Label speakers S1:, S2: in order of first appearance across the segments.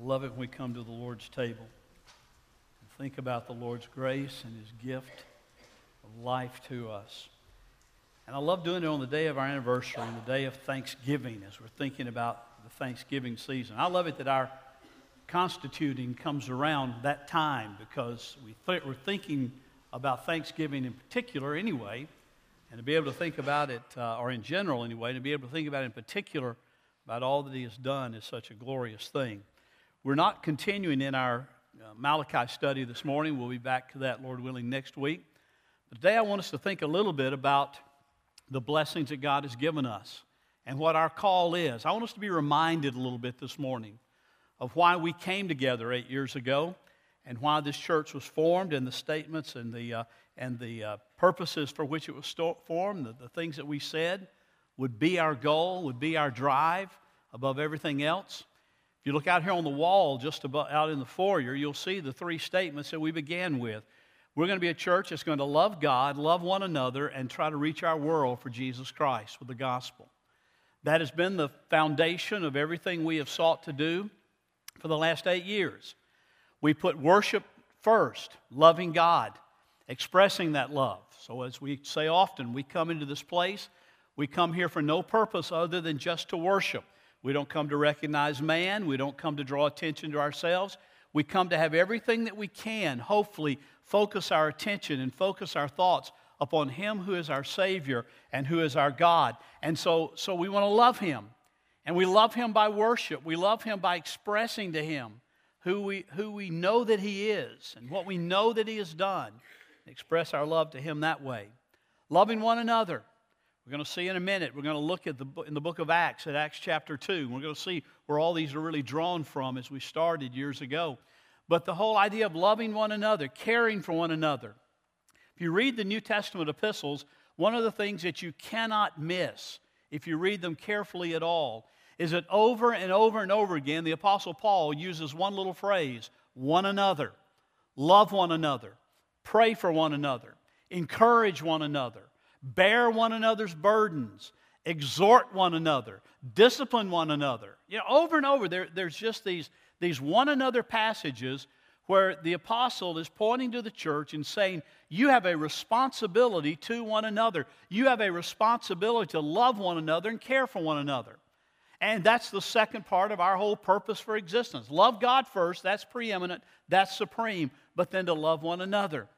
S1: love it when we come to the Lord's table and think about the Lord's grace and his gift of life to us. And I love doing it on the day of our anniversary and the day of Thanksgiving as we're thinking about the Thanksgiving season. I love it that our constituting comes around that time because we th- we're thinking about Thanksgiving in particular anyway, and to be able to think about it, uh, or in general anyway, to be able to think about it in particular about all that he has done is such a glorious thing. We're not continuing in our uh, Malachi study this morning. We'll be back to that, Lord willing, next week. But today I want us to think a little bit about the blessings that God has given us and what our call is. I want us to be reminded a little bit this morning of why we came together eight years ago and why this church was formed and the statements and the, uh, and the uh, purposes for which it was sto- formed, the, the things that we said would be our goal, would be our drive above everything else. If you look out here on the wall, just about out in the foyer, you'll see the three statements that we began with. We're going to be a church that's going to love God, love one another, and try to reach our world for Jesus Christ with the gospel. That has been the foundation of everything we have sought to do for the last eight years. We put worship first, loving God, expressing that love. So, as we say often, we come into this place, we come here for no purpose other than just to worship. We don't come to recognize man. We don't come to draw attention to ourselves. We come to have everything that we can, hopefully, focus our attention and focus our thoughts upon Him who is our Savior and who is our God. And so, so we want to love Him. And we love Him by worship. We love Him by expressing to Him who we, who we know that He is and what we know that He has done. Express our love to Him that way. Loving one another. We're going to see in a minute. We're going to look at the in the book of Acts at Acts chapter 2. We're going to see where all these are really drawn from as we started years ago. But the whole idea of loving one another, caring for one another. If you read the New Testament epistles, one of the things that you cannot miss if you read them carefully at all is that over and over and over again the apostle Paul uses one little phrase, one another. Love one another. Pray for one another. Encourage one another bear one another's burdens, exhort one another, discipline one another. You know, over and over, there, there's just these, these one another passages where the apostle is pointing to the church and saying, You have a responsibility to one another. You have a responsibility to love one another and care for one another. And that's the second part of our whole purpose for existence. Love God first, that's preeminent, that's supreme, but then to love one another.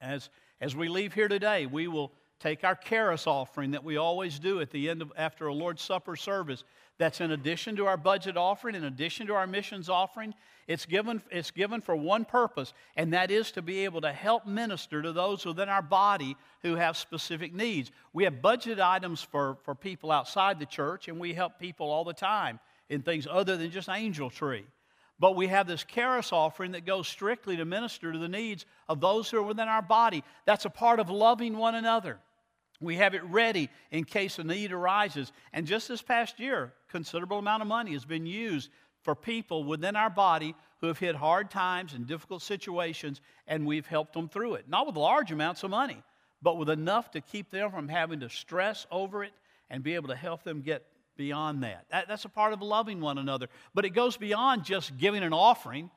S1: As, as we leave here today, we will take our charis offering that we always do at the end of after a Lord's Supper service. That's in addition to our budget offering, in addition to our missions offering. It's given, it's given for one purpose, and that is to be able to help minister to those within our body who have specific needs. We have budget items for, for people outside the church, and we help people all the time in things other than just angel tree. But we have this charis offering that goes strictly to minister to the needs of those who are within our body. That's a part of loving one another. We have it ready in case a need arises. And just this past year, considerable amount of money has been used for people within our body who have hit hard times and difficult situations, and we've helped them through it. Not with large amounts of money, but with enough to keep them from having to stress over it and be able to help them get beyond that. that that's a part of loving one another. But it goes beyond just giving an offering,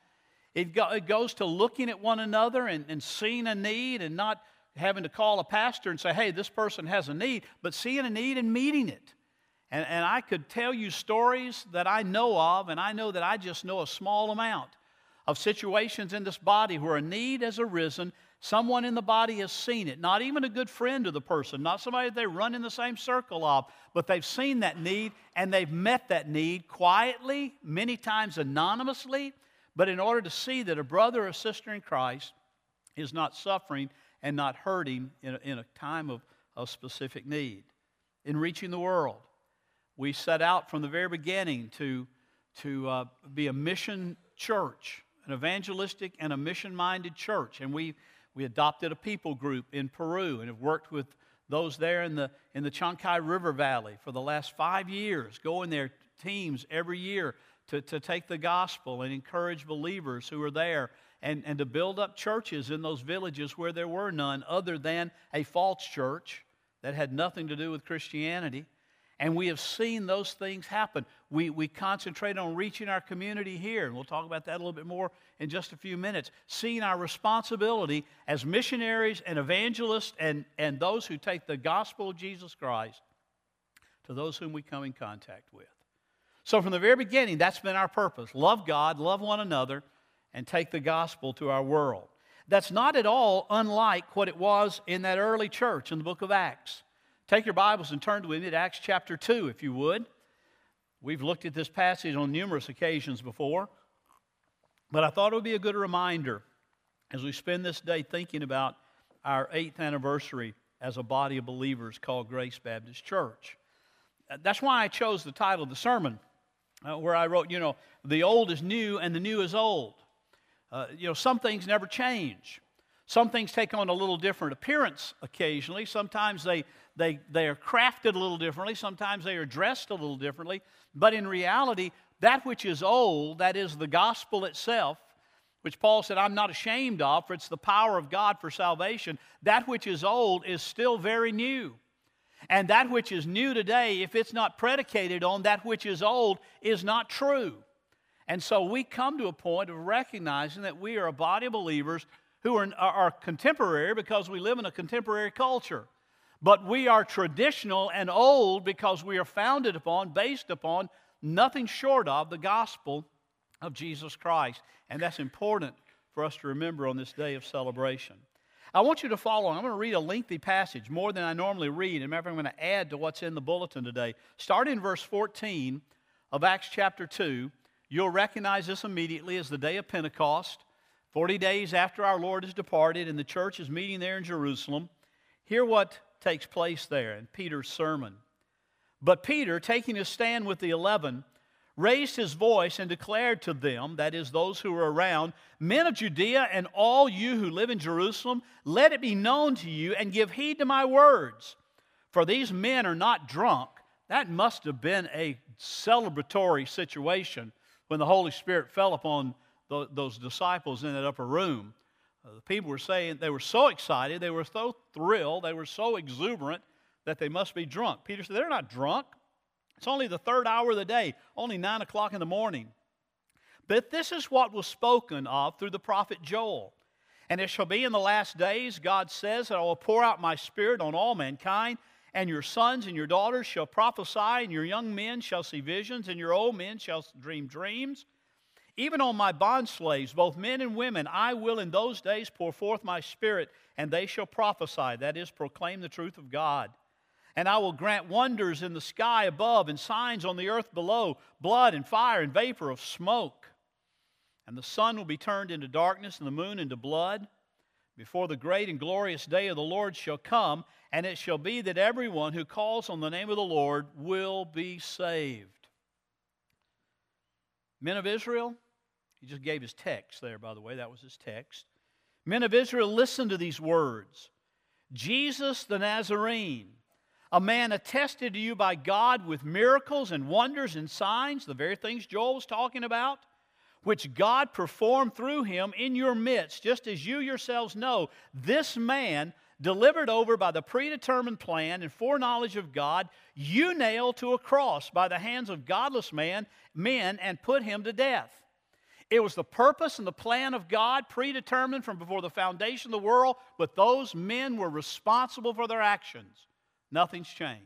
S1: it, go, it goes to looking at one another and, and seeing a need and not having to call a pastor and say, hey, this person has a need, but seeing a need and meeting it. And, and I could tell you stories that I know of, and I know that I just know a small amount of situations in this body where a need has arisen. Someone in the body has seen it, not even a good friend of the person, not somebody they run in the same circle of, but they've seen that need and they've met that need quietly, many times anonymously, but in order to see that a brother or sister in Christ is not suffering and not hurting in a, in a time of, of specific need. In reaching the world, we set out from the very beginning to, to uh, be a mission church, an evangelistic and a mission minded church. And we, we adopted a people group in Peru and have worked with those there in the, in the Chancay River Valley for the last five years, going there teams every year to, to take the gospel and encourage believers who are there and, and to build up churches in those villages where there were none other than a false church that had nothing to do with Christianity. And we have seen those things happen. We, we concentrate on reaching our community here, and we'll talk about that a little bit more in just a few minutes. Seeing our responsibility as missionaries and evangelists and, and those who take the gospel of Jesus Christ to those whom we come in contact with. So, from the very beginning, that's been our purpose love God, love one another, and take the gospel to our world. That's not at all unlike what it was in that early church in the book of Acts. Take your Bibles and turn with me to Acts chapter 2, if you would. We've looked at this passage on numerous occasions before, but I thought it would be a good reminder as we spend this day thinking about our eighth anniversary as a body of believers called Grace Baptist Church. That's why I chose the title of the sermon, uh, where I wrote, you know, the old is new and the new is old. Uh, you know, some things never change. Some things take on a little different appearance occasionally. Sometimes they, they, they are crafted a little differently. Sometimes they are dressed a little differently. But in reality, that which is old, that is the gospel itself, which Paul said, I'm not ashamed of, for it's the power of God for salvation. That which is old is still very new. And that which is new today, if it's not predicated on that which is old, is not true. And so we come to a point of recognizing that we are a body of believers who are, are contemporary because we live in a contemporary culture. But we are traditional and old because we are founded upon, based upon, nothing short of the gospel of Jesus Christ. And that's important for us to remember on this day of celebration. I want you to follow. I'm going to read a lengthy passage, more than I normally read. And remember, I'm going to add to what's in the bulletin today. Starting in verse 14 of Acts chapter 2, you'll recognize this immediately as the day of Pentecost. 40 days after our Lord has departed, and the church is meeting there in Jerusalem. Hear what takes place there in Peter's sermon. But Peter, taking his stand with the eleven, raised his voice and declared to them, that is, those who were around, Men of Judea and all you who live in Jerusalem, let it be known to you and give heed to my words. For these men are not drunk. That must have been a celebratory situation when the Holy Spirit fell upon those disciples in that upper room. Uh, the people were saying they were so excited, they were so thrilled, they were so exuberant that they must be drunk. Peter said, They're not drunk. It's only the third hour of the day, only nine o'clock in the morning. But this is what was spoken of through the prophet Joel. And it shall be in the last days, God says, that I will pour out my spirit on all mankind, and your sons and your daughters shall prophesy, and your young men shall see visions, and your old men shall dream dreams. Even on my bondslaves, both men and women, I will in those days pour forth my spirit, and they shall prophesy, that is, proclaim the truth of God. And I will grant wonders in the sky above and signs on the earth below blood and fire and vapor of smoke. And the sun will be turned into darkness and the moon into blood before the great and glorious day of the Lord shall come. And it shall be that everyone who calls on the name of the Lord will be saved. Men of Israel, he just gave his text there, by the way. That was his text. Men of Israel, listen to these words Jesus the Nazarene, a man attested to you by God with miracles and wonders and signs, the very things Joel was talking about, which God performed through him in your midst, just as you yourselves know. This man, delivered over by the predetermined plan and foreknowledge of God, you nailed to a cross by the hands of godless man, men and put him to death. It was the purpose and the plan of God, predetermined from before the foundation of the world, but those men were responsible for their actions. Nothing's changed.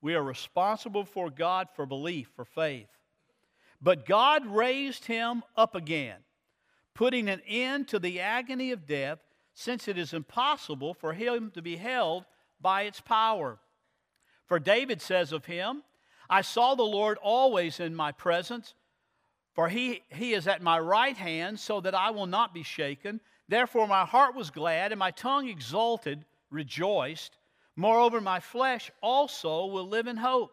S1: We are responsible for God for belief, for faith. But God raised him up again, putting an end to the agony of death, since it is impossible for him to be held by its power. For David says of him, I saw the Lord always in my presence for he, he is at my right hand, so that I will not be shaken. Therefore, my heart was glad, and my tongue exulted, rejoiced. Moreover, my flesh also will live in hope,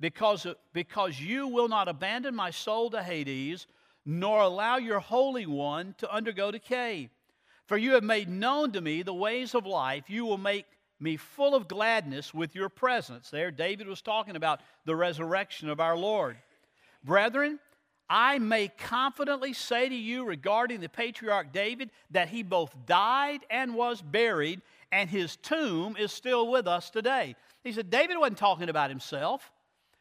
S1: because, because you will not abandon my soul to Hades, nor allow your Holy One to undergo decay. For you have made known to me the ways of life. You will make me full of gladness with your presence. There, David was talking about the resurrection of our Lord. Brethren, I may confidently say to you regarding the patriarch David that he both died and was buried, and his tomb is still with us today. He said, David wasn't talking about himself.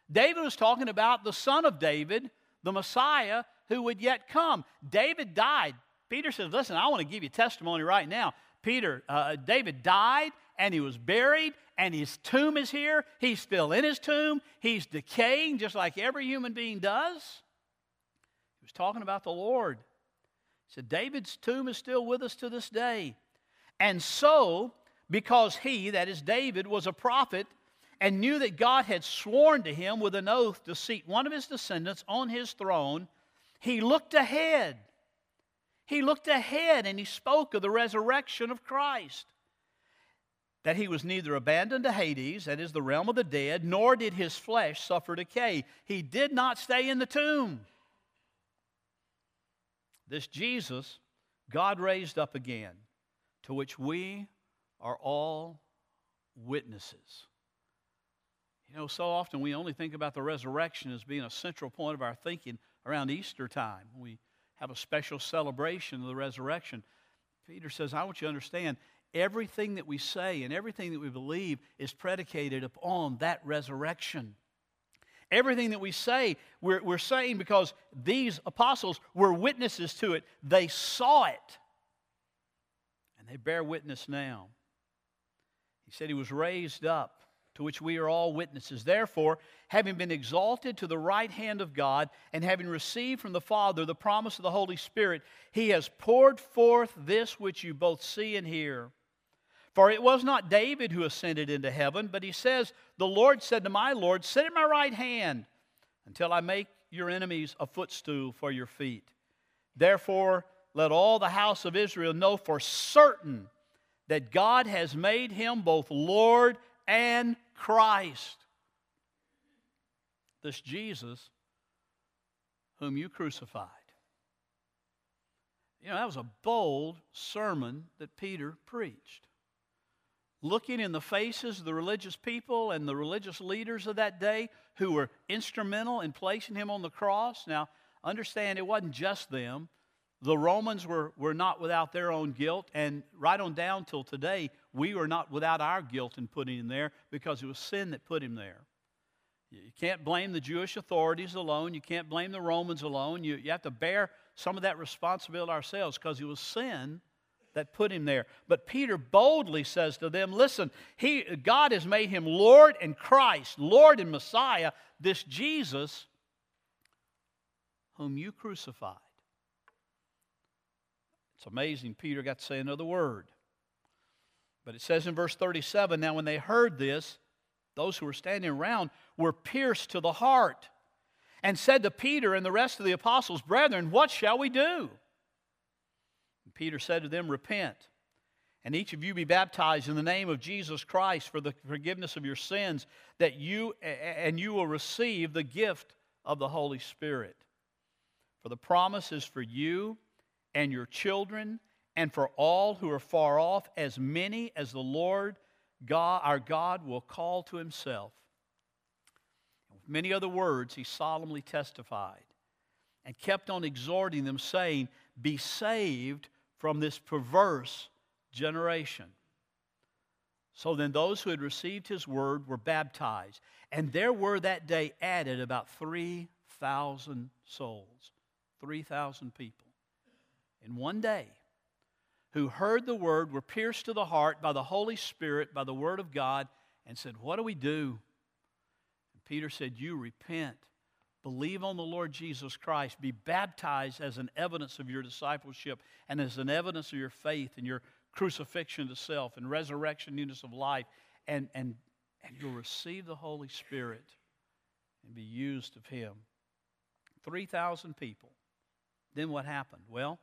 S1: David was talking about the son of David, the Messiah who would yet come. David died. Peter says, Listen, I want to give you testimony right now. Peter, uh, David died and he was buried, and his tomb is here. He's still in his tomb. He's decaying just like every human being does. He was talking about the Lord. He said, David's tomb is still with us to this day. And so, because he, that is David, was a prophet and knew that God had sworn to him with an oath to seat one of his descendants on his throne, he looked ahead. He looked ahead and he spoke of the resurrection of Christ. That he was neither abandoned to Hades, that is the realm of the dead, nor did his flesh suffer decay. He did not stay in the tomb. This Jesus, God raised up again, to which we are all witnesses. You know, so often we only think about the resurrection as being a central point of our thinking around Easter time. We have a special celebration of the resurrection. Peter says, I want you to understand everything that we say and everything that we believe is predicated upon that resurrection. Everything that we say, we're, we're saying because these apostles were witnesses to it. They saw it. And they bear witness now. He said he was raised up to which we are all witnesses. Therefore, having been exalted to the right hand of God, and having received from the Father the promise of the Holy Spirit, he has poured forth this which you both see and hear. For it was not David who ascended into heaven, but he says, The Lord said to my Lord, Sit at my right hand until I make your enemies a footstool for your feet. Therefore, let all the house of Israel know for certain that God has made him both Lord and Christ. This Jesus whom you crucified. You know, that was a bold sermon that Peter preached. Looking in the faces of the religious people and the religious leaders of that day who were instrumental in placing him on the cross. Now, understand it wasn't just them. The Romans were, were not without their own guilt, and right on down till today, we are not without our guilt in putting him there because it was sin that put him there. You can't blame the Jewish authorities alone. You can't blame the Romans alone. You, you have to bear some of that responsibility ourselves because it was sin that put him there. But Peter boldly says to them, Listen, he, God has made him Lord and Christ, Lord and Messiah, this Jesus whom you crucified. It's amazing Peter got to say another word. But it says in verse 37 Now, when they heard this, those who were standing around were pierced to the heart and said to Peter and the rest of the apostles, Brethren, what shall we do? And Peter said to them, Repent, and each of you be baptized in the name of Jesus Christ for the forgiveness of your sins, that you and you will receive the gift of the Holy Spirit. For the promise is for you and your children and for all who are far off, as many as the Lord God, our God will call to himself. With many other words, he solemnly testified and kept on exhorting them, saying, Be saved from this perverse generation. So then, those who had received his word were baptized, and there were that day added about 3,000 souls. 3,000 people in one day who heard the word, were pierced to the heart by the Holy Spirit, by the word of God, and said, What do we do? And Peter said, You repent, believe on the Lord Jesus Christ, be baptized as an evidence of your discipleship and as an evidence of your faith and your crucifixion to self and resurrection, newness of life, and, and, and you'll receive the Holy Spirit and be used of Him. 3,000 people. Then what happened? Well,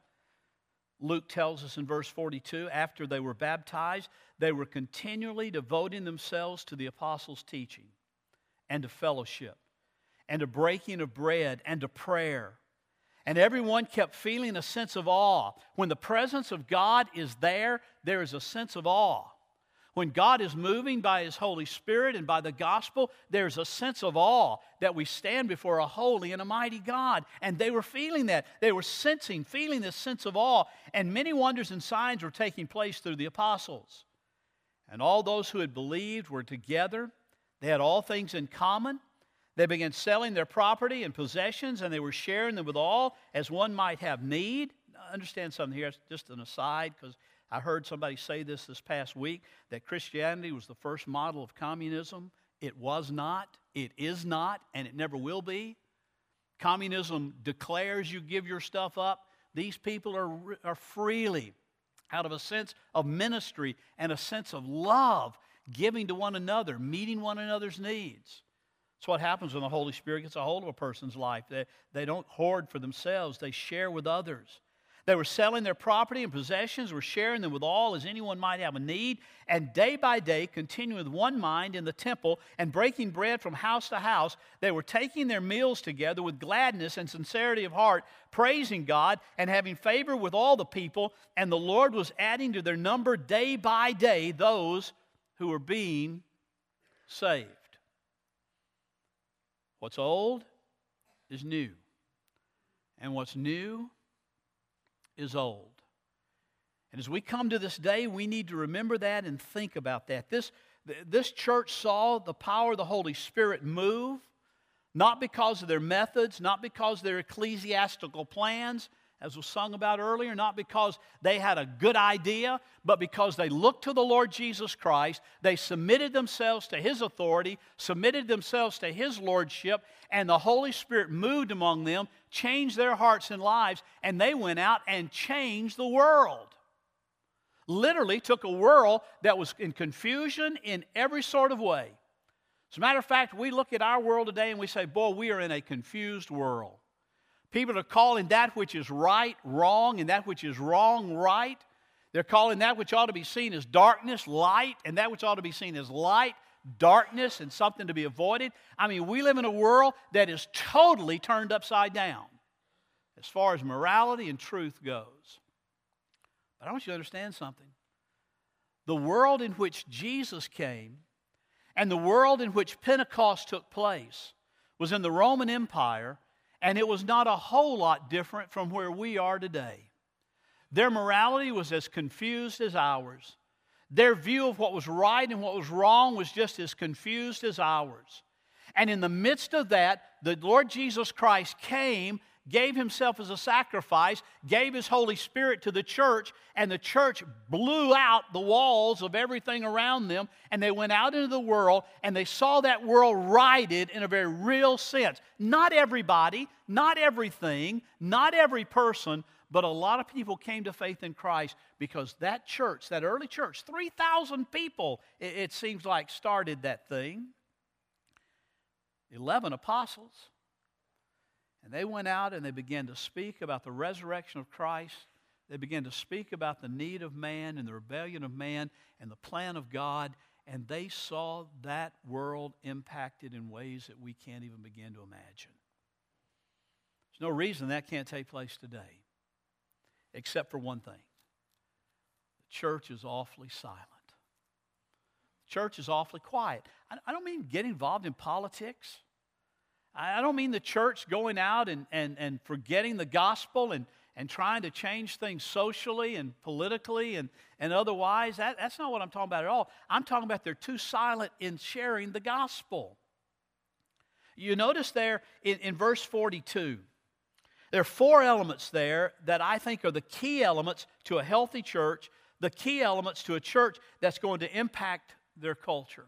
S1: Luke tells us in verse 42 after they were baptized, they were continually devoting themselves to the apostles' teaching and to fellowship and to breaking of bread and to prayer. And everyone kept feeling a sense of awe. When the presence of God is there, there is a sense of awe. When God is moving by His Holy Spirit and by the gospel, there's a sense of awe that we stand before a holy and a mighty God. And they were feeling that. They were sensing, feeling this sense of awe. And many wonders and signs were taking place through the apostles. And all those who had believed were together. They had all things in common. They began selling their property and possessions, and they were sharing them with all as one might have need. Understand something here, just an aside, because I heard somebody say this this past week that Christianity was the first model of communism. It was not, it is not, and it never will be. Communism declares you give your stuff up. These people are, are freely, out of a sense of ministry and a sense of love, giving to one another, meeting one another's needs. It's what happens when the Holy Spirit gets a hold of a person's life. They, they don't hoard for themselves, they share with others. They were selling their property and possessions, were sharing them with all as anyone might have a need, and day by day, continuing with one mind in the temple and breaking bread from house to house, they were taking their meals together with gladness and sincerity of heart, praising God and having favor with all the people, and the Lord was adding to their number day by day those who were being saved. What's old is new, and what's new is old. And as we come to this day, we need to remember that and think about that. This, this church saw the power of the Holy Spirit move, not because of their methods, not because of their ecclesiastical plans, as was sung about earlier, not because they had a good idea, but because they looked to the Lord Jesus Christ, they submitted themselves to His authority, submitted themselves to His lordship, and the Holy Spirit moved among them, changed their hearts and lives, and they went out and changed the world. Literally took a world that was in confusion in every sort of way. As a matter of fact, we look at our world today and we say, boy, we are in a confused world. People are calling that which is right wrong and that which is wrong right. They're calling that which ought to be seen as darkness light and that which ought to be seen as light darkness and something to be avoided. I mean, we live in a world that is totally turned upside down as far as morality and truth goes. But I want you to understand something. The world in which Jesus came and the world in which Pentecost took place was in the Roman Empire and it was not a whole lot different from where we are today. Their morality was as confused as ours. Their view of what was right and what was wrong was just as confused as ours. And in the midst of that, the Lord Jesus Christ came, gave himself as a sacrifice, gave his Holy Spirit to the church, and the church blew out the walls of everything around them, and they went out into the world, and they saw that world righted in a very real sense. Not everybody, not everything, not every person, but a lot of people came to faith in Christ because that church, that early church, 3,000 people, it, seems like, started that thing. 11 apostles. And they went out and they began to speak about the resurrection of Christ. They began to speak about the need of man and the rebellion of man and the plan of God. And they saw that world impacted in ways that we can't even begin to imagine. There's no reason that can't take place today except for one thing the church is awfully silent. The church is awfully quiet. I don't mean get involved in politics. I don't mean the church going out and, and, and forgetting the gospel and, and trying to change things socially and politically and, and otherwise. That, that's not what I'm talking about at all. I'm talking about they're too silent in sharing the gospel. You notice there in, in verse 42, there are four elements there that I think are the key elements to a healthy church, the key elements to a church that's going to impact their culture.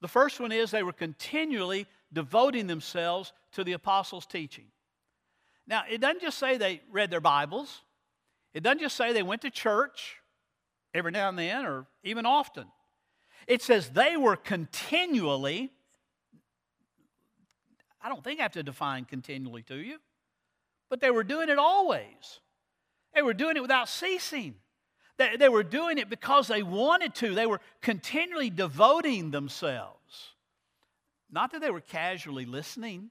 S1: The first one is they were continually devoting themselves to the apostles' teaching. Now, it doesn't just say they read their Bibles, it doesn't just say they went to church every now and then or even often. It says they were continually, I don't think I have to define continually to you but they were doing it always. They were doing it without ceasing. They, they were doing it because they wanted to. They were continually devoting themselves. Not that they were casually listening,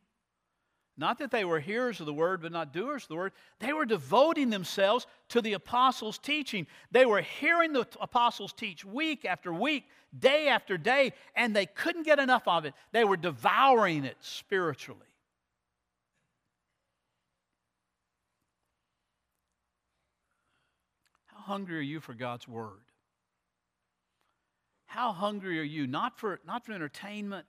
S1: not that they were hearers of the word but not doers of the word. They were devoting themselves to the apostles' teaching. They were hearing the apostles teach week after week, day after day, and they couldn't get enough of it. They were devouring it spiritually. How hungry are you for God's Word? How hungry are you? Not for, not for entertainment,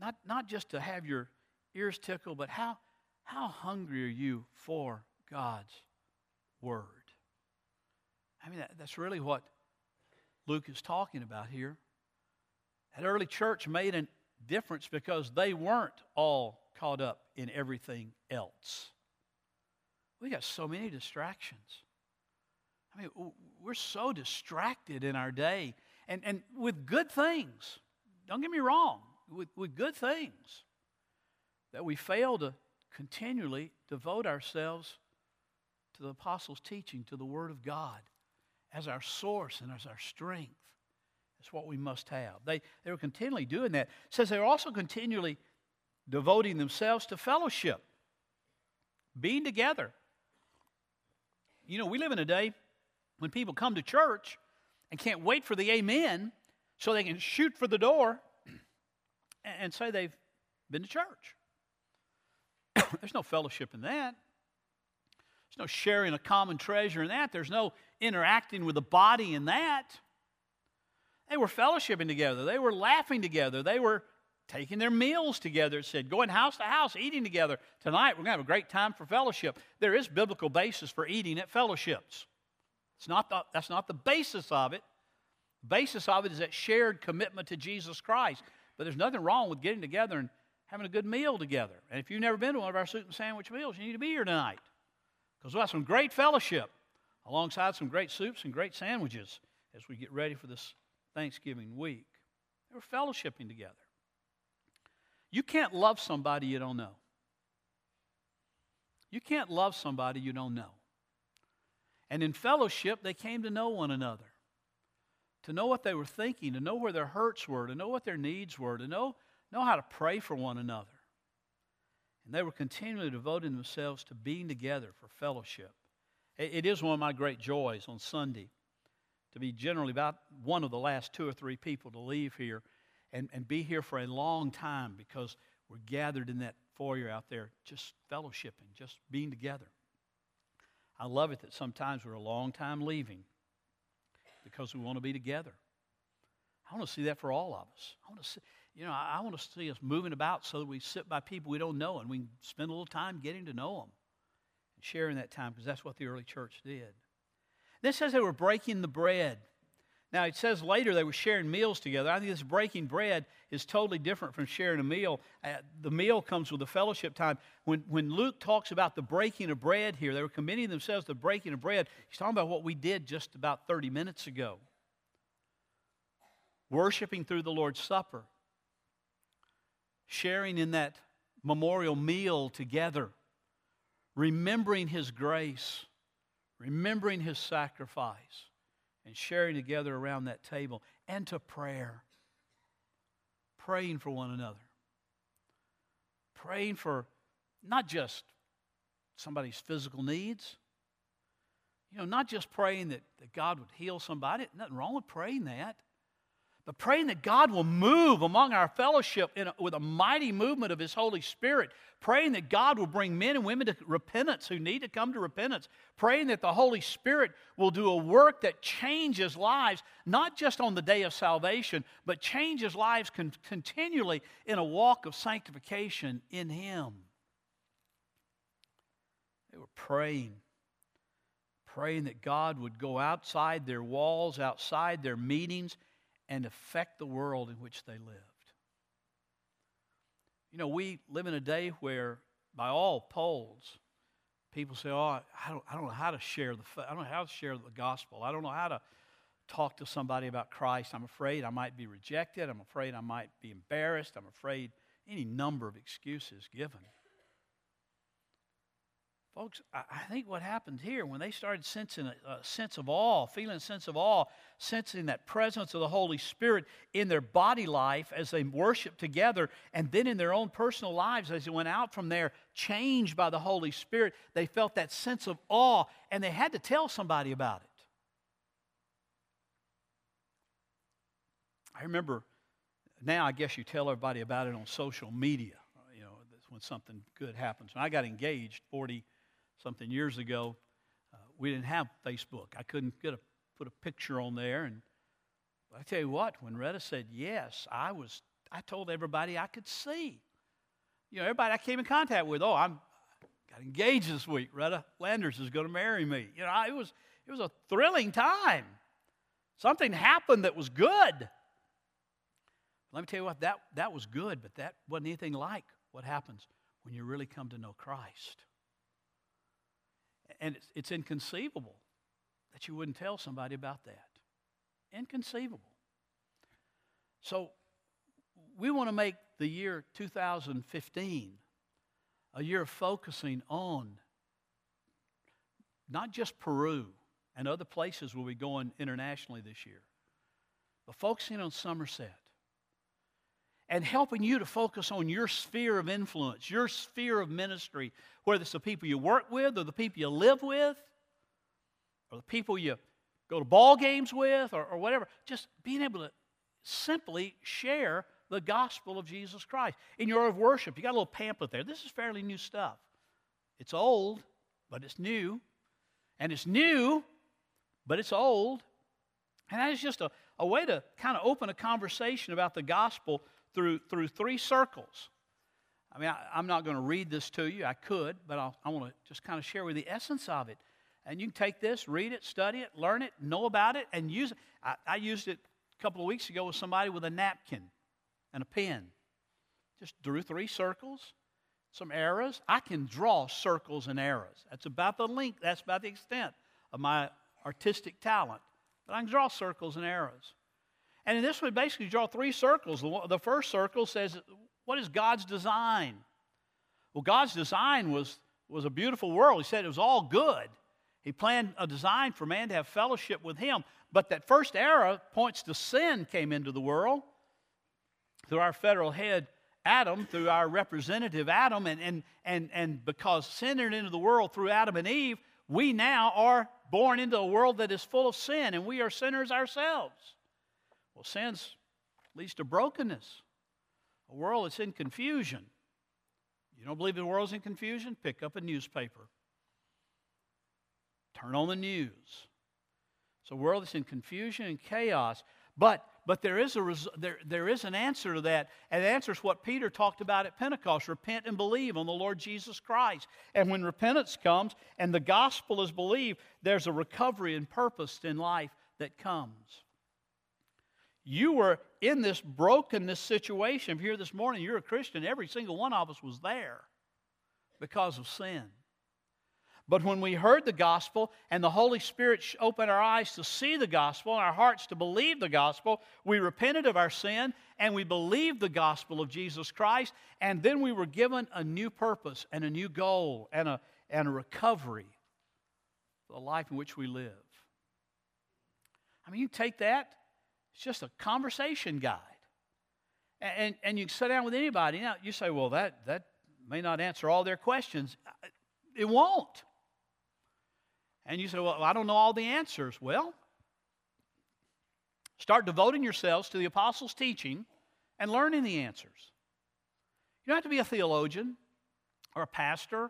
S1: not, not just to have your ears tickle, but how, how hungry are you for God's Word? I mean, that, that's really what Luke is talking about here. That early church made a difference because they weren't all caught up in everything else. We got so many distractions. I mean, we're so distracted in our day and, and with good things. Don't get me wrong, with, with good things that we fail to continually devote ourselves to the apostles' teaching, to the Word of God as our source and as our strength. It's what we must have. They, they were continually doing that. It says they were also continually devoting themselves to fellowship, being together. You know, we live in a day when people come to church and can't wait for the amen so they can shoot for the door and say they've been to church. There's no fellowship in that. There's no sharing a common treasure in that. There's no interacting with the body in that. They were fellowshipping together. They were laughing together. They were taking their meals together. It said, going house to house, eating together. Tonight, we're going to have a great time for fellowship. There is biblical basis for eating at fellowships. It's not the, that's not the basis of it. The basis of it is that shared commitment to Jesus Christ. But there's nothing wrong with getting together and having a good meal together. And if you've never been to one of our soup and sandwich meals, you need to be here tonight. Because we'll have some great fellowship alongside some great soups and great sandwiches as we get ready for this Thanksgiving week. Were fellowshipping together. You can't love somebody you don't know. You can't love somebody you don't know. And in fellowship, they came to know one another, to know what they were thinking, to know where their hurts were, to know what their needs were, to know, know how to pray for one another. And they were continually devoting themselves to being together for fellowship. it, it is one of my great joys on Sunday to be generally about one of the last two or three people to leave here and, and be here for a long time because we're gathered in that foyer out there just fellowshipping, just being together. I love it that sometimes we're a long time leaving because we want to be together. I want to see that for all of us. I want to see, you know, I, want to see us moving about so that we sit by people we don't know and we spend a little time getting to know them and sharing that time because that's what the early church did. This says they were breaking the bread. Now, it says later they were sharing meals together. I think this breaking bread is totally different from sharing a meal. Uh, the meal comes with the fellowship time. When, when Luke talks about the breaking of bread here, they were committing themselves to the breaking of bread. He's talking about what we did just about 30 minutes ago worshiping through the Lord's Supper, sharing in that memorial meal together, remembering His grace, remembering His sacrifice and sharing together around that table, and to prayer. Praying for one another. Praying for not just somebody's physical needs, you know, not just praying that, that God would heal somebody, nothing wrong with praying that but praying that God will move among our fellowship a, with a mighty movement of His Holy Spirit, praying that God will bring men and women to repentance who need to come to repentance, praying that the Holy Spirit will do a work that changes lives, not just on the day of salvation, but changes lives con- continually in a walk of sanctification in Him. They were praying praying that God would go outside their walls, outside their meetings, and affect the world in which they lived. You know, we live in a day where, by all polls, people say, "Oh, I don't, I don't know how to share the, I don't know how to share the gospel. I don't know how to talk to somebody about Christ. I'm afraid I might be rejected. I'm afraid I might be embarrassed. I'm afraid any number of excuses given." Folks, I think what happened here when they started sensing a, sense of awe, feeling a sense of awe, sensing that presence of the Holy Spirit in their body life as they worshiped together, and then in their own personal lives as they went out from there, changed by the Holy Spirit, they felt that sense of awe, and they had to tell somebody about it. I remember now, I guess you tell everybody about it on social media, you know, when something good happens. When I got engaged 40 something years ago, uh, we didn't have Facebook. I couldn't get a, put a picture on there. And I tell you what, when Retta said yes, I was, I told everybody I could see. You know, everybody I came in contact with, oh, I'm got engaged this week. Retta Landers is going to marry me. You know, it was it was a thrilling time. Something happened that was good. Let me tell you what, that, that was good, but that wasn't anything like what happens when you really come to know Christ. And it's, it's inconceivable that you wouldn't tell somebody about that. Inconceivable. So, we want to make the year 2015 a year of focusing on not just Peru and other places we'll be going internationally this year, but focusing on Somerset and helping you to focus on your sphere of influence, your sphere of ministry, whether it's the people you work with or the people you live with or the people you go to ball games with or, or whatever. Just being able to simply share the gospel of Jesus Christ. In your of worship, you got a little pamphlet there. This is fairly new stuff. It's old, but it's new. And it's new, but it's old. And that is just a, a way to kind of open a conversation about the gospel through, through three circles. I mean, I, am not going to read this to you. I could, but I'll, i want to just kind of share with you the essence of it. And you can take this, read it, study it, learn it, know about it, and use it. I, I used it a couple of weeks ago with somebody with a napkin and a pen. Just drew three circles, some arrows. I can draw circles and arrows. That's about the length, that's about the extent of my artistic talent. But I can draw circles and arrows. And in this one, basically, draw three circles. The first circle says, What is God's design? Well, God's design was, was a beautiful world. He said it was all good. He planned a design for man to have fellowship with Him. But that first arrow points to sin came into the world through our federal head, Adam, through our representative Adam. And, and, and, and because sin entered into the world through Adam and Eve, we now are born into a world that is full of sin, and we are sinners ourselves. Well, sin leads to brokenness, a world that's in confusion. You don't believe the world's in confusion? Pick up a newspaper. Turn on the news. It's a world that's in confusion and chaos. But, but there, is a, there, there is an answer to that. And the answer is what Peter talked about at Pentecost repent and believe on the Lord Jesus Christ. And when repentance comes and the gospel is believed, there's a recovery and purpose in life that comes. You were in this brokenness situation. If you're here this morning, you're a Christian, every single one of us was there because of sin. But when we heard the gospel and the Holy Spirit opened our eyes to see the gospel and our hearts to believe the gospel, we repented of our sin and we believed the gospel of Jesus Christ. And then we were given a new purpose and a new goal and a, and a recovery for the life in which we live. I mean, you take that it's just a conversation guide. And, and, you sit down with anybody. Now, you say, well, that, that may not answer all their questions. It won't. And you say, well, I don't know all the answers. Well, start devoting yourselves to the apostles' teaching and learning the answers. You don't have to be a theologian or a pastor.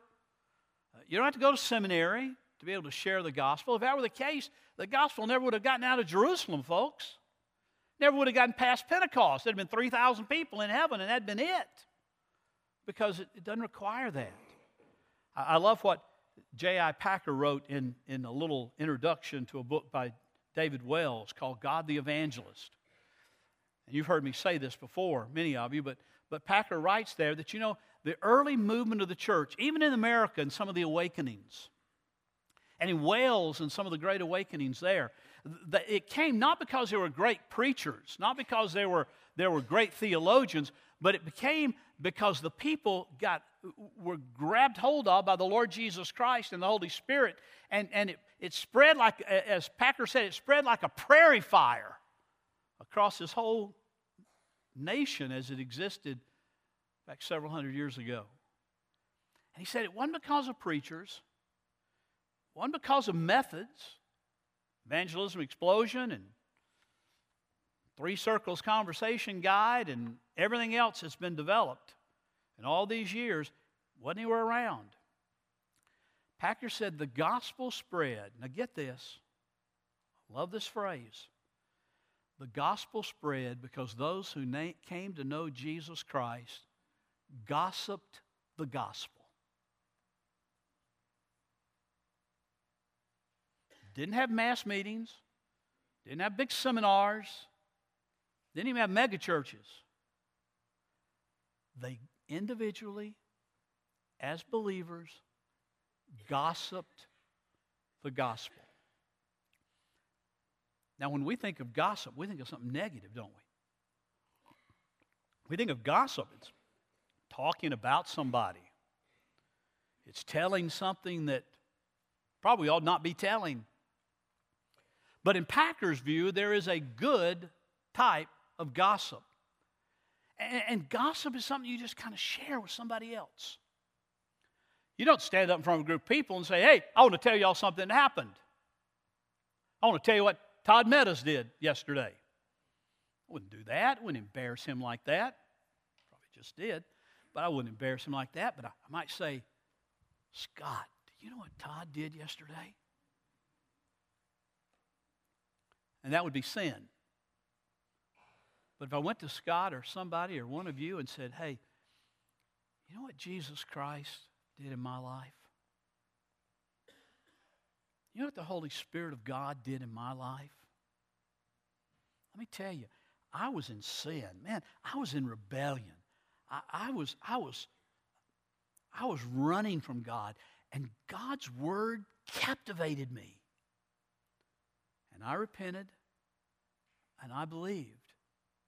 S1: Uh, you don't have to go to seminary to be able to share the gospel. If that were the case, the gospel never would have gotten out of Jerusalem, folks. Never would have gotten past Pentecost. There'd been 3,000 people in heaven, and that'd been it. Because it, doesn't require that. I, I love what J.I. Packer wrote in, in a little introduction to a book by David Wells called God the Evangelist. And you've heard me say this before, many of you, but, but Packer writes there that, you know, the early movement of the church, even in America and some of the awakenings, and in Wales and some of the great awakenings there, it came not because they were great preachers, not because they were, they were great theologians, but it became because the people got, were grabbed hold of by the Lord Jesus Christ and the Holy Spirit. And, and it, it spread like, as Packer said, it spread like a prairie fire across this whole nation as it existed back several hundred years ago. And he said it wasn't because of preachers, one, because of methods, evangelism explosion, and three circles conversation guide, and everything else that's been developed in all these years, wasn't anywhere around. Packer said the gospel spread. Now get this. I love this phrase. the gospel spread because those who na- came to know Jesus Christ gossiped the gospel. Didn't have mass meetings, didn't have big seminars, didn't even have mega churches. They individually, as believers, gossiped the gospel. Now, when we think of gossip, we think of something negative, don't we? We think of gossip, it's talking about somebody, it's telling something that probably ought not be telling. But in Packer's view, there is a good type of gossip. And, and gossip is something you just kind of share with somebody else. You don't stand up in front of a group of people and say, hey, I want to tell y'all something that happened. I want to tell you what Todd Meadows did yesterday. I wouldn't do that. I wouldn't embarrass him like that. Probably just did. But I wouldn't embarrass him like that. But I, I might say, Scott, do you know what Todd did yesterday? And that would be sin. But if I went to Scott or somebody or one of you and said, hey, you know what Jesus Christ did in my life? You know what the Holy Spirit of God did in my life? Let me tell you, I was in sin. Man, I was in rebellion. I, I, was, I, was, I was running from God, and God's word captivated me. And I repented, and I believed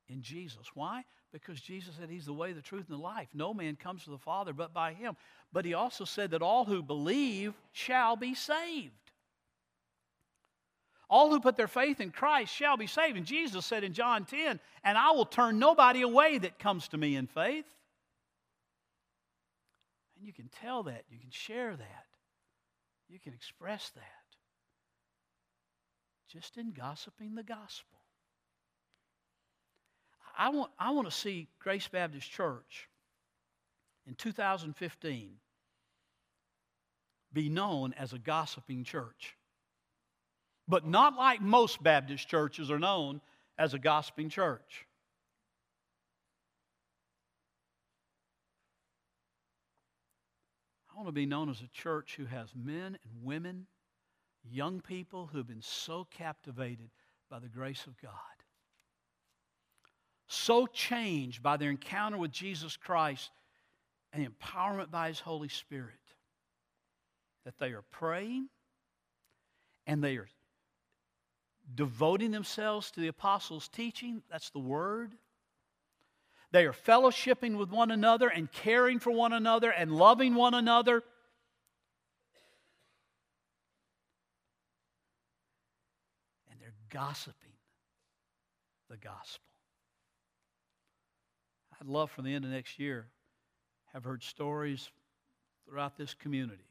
S1: in Jesus. Why? Because Jesus said He's the way, the truth, and the life. No man comes to the Father but by Him. But He also said that all who believe shall be saved. All who put their faith in Christ shall be saved. And Jesus said in John 10, and I will turn nobody away that comes to me in faith. And you can tell that, you can share that, you can express that just in gossiping the gospel. I want, I want to see Grace Baptist Church in 2015 be known as a gossiping church. But not like most Baptist churches are known as a gossiping church. I want to be known as a church who has men and women, young people who have been so captivated by the grace of God so changed by their encounter with Jesus Christ and empowerment by His Holy Spirit that they are praying and they are devoting themselves to the apostles' teaching. That's the Word. They are fellowshipping with one another and caring for one another and loving one another. And they're gossiping the gospel. I'd love for the end of next year have heard stories throughout this community.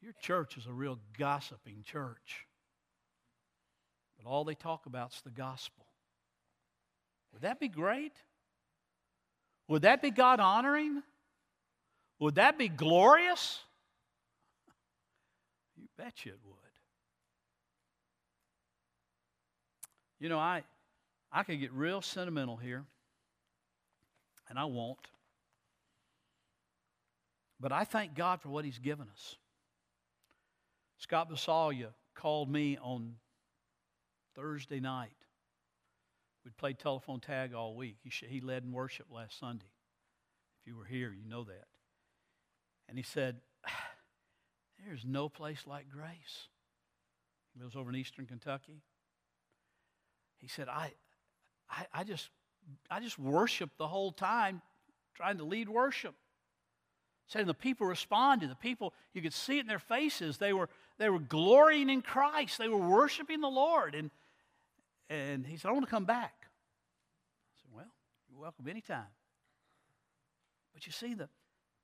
S1: Your church is a real gossiping church. But all they talk about is the gospel. Would that be great? Would that be God honoring? Would that be glorious? You bet you it would. You know, I, I could get real sentimental here and I won't. But I thank God for what He's given us. Scott Basalia called me on Thursday night. We'd played telephone tag all week. He, he led in worship last Sunday. If you were here, you know that. And he said, There's no place like grace. He lives over in eastern Kentucky. He said, I, I, I just I just worshiped the whole time, trying to lead worship. Said, Saying the people responded. The people, you could see it in their faces. They were, they were glorying in Christ. They were worshiping the Lord. And, and he said, I want to come back. I said, Well, you're welcome anytime. But you see, the,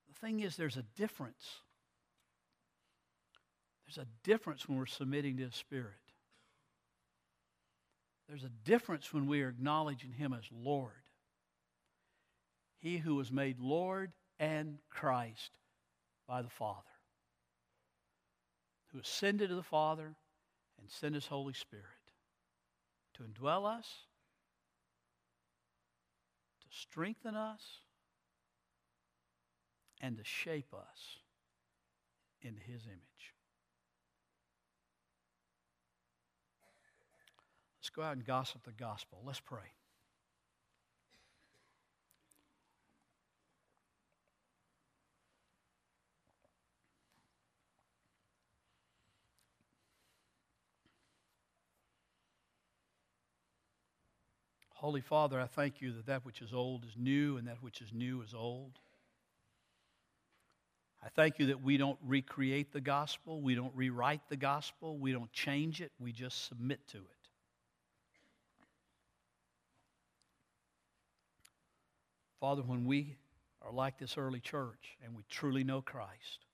S1: the thing is, there's a difference. There's a difference when we're submitting to the Spirit. There's a difference when we are acknowledging Him as Lord. He who was made Lord and Christ by the Father, who ascended to the Father and sent His Holy Spirit to indwell us, to strengthen us, and to shape us into His image. Let's go out and gossip the gospel. Let's pray. Holy Father, I thank you that that which is old is new and that which is new is old. I thank you that we don't recreate the gospel, we don't rewrite the gospel, we don't change it, we just submit to it. Father, when we are like this early church and we truly know Christ,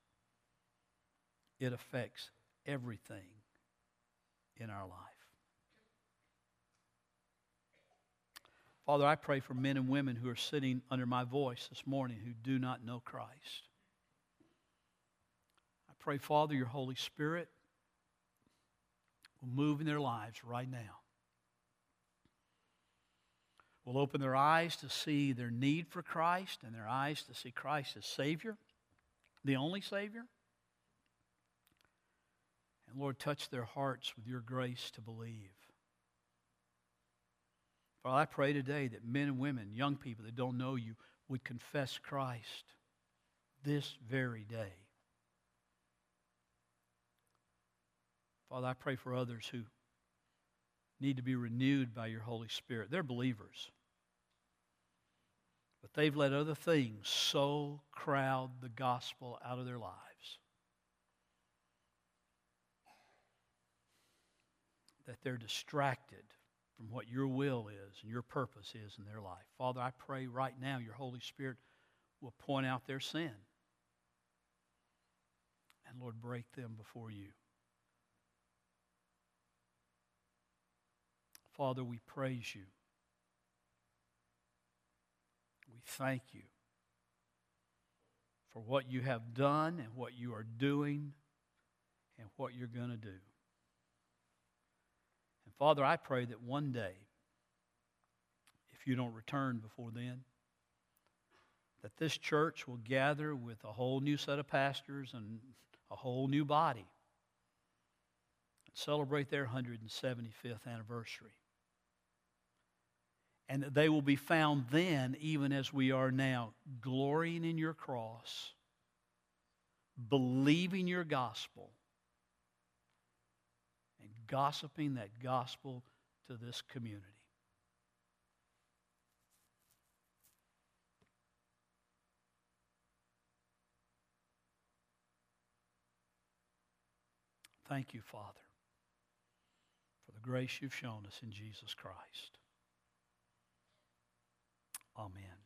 S1: it affects everything in our life. Father, I pray for men and women who are sitting under my voice this morning who do not know Christ. I pray, Father, your Holy Spirit will move in their lives right now. Will open their eyes to see their need for Christ and their eyes to see Christ as Savior, the only Savior. And Lord, touch their hearts with your grace to believe. Father, I pray today that men and women, young people that don't know you, would confess Christ this very day. Father, I pray for others who need to be renewed by your Holy Spirit. They're believers. But they've let other things so crowd the gospel out of their lives that they're distracted from what your will is and your purpose is in their life. Father, I pray right now your Holy Spirit will point out their sin. And Lord, break them before you. Father, we praise you. We thank you for what you have done and what you are doing and what you're going to do. And Father, I pray that one day, if you don't return before then, that this church will gather with a whole new set of pastors and a whole new body and celebrate their 175th anniversary. And that they will be found then, even as we are now, glorying in your cross, believing your gospel and gossiping that gospel to this community. Thank you, Father, for the grace you've shown us in Jesus Christ. Amen.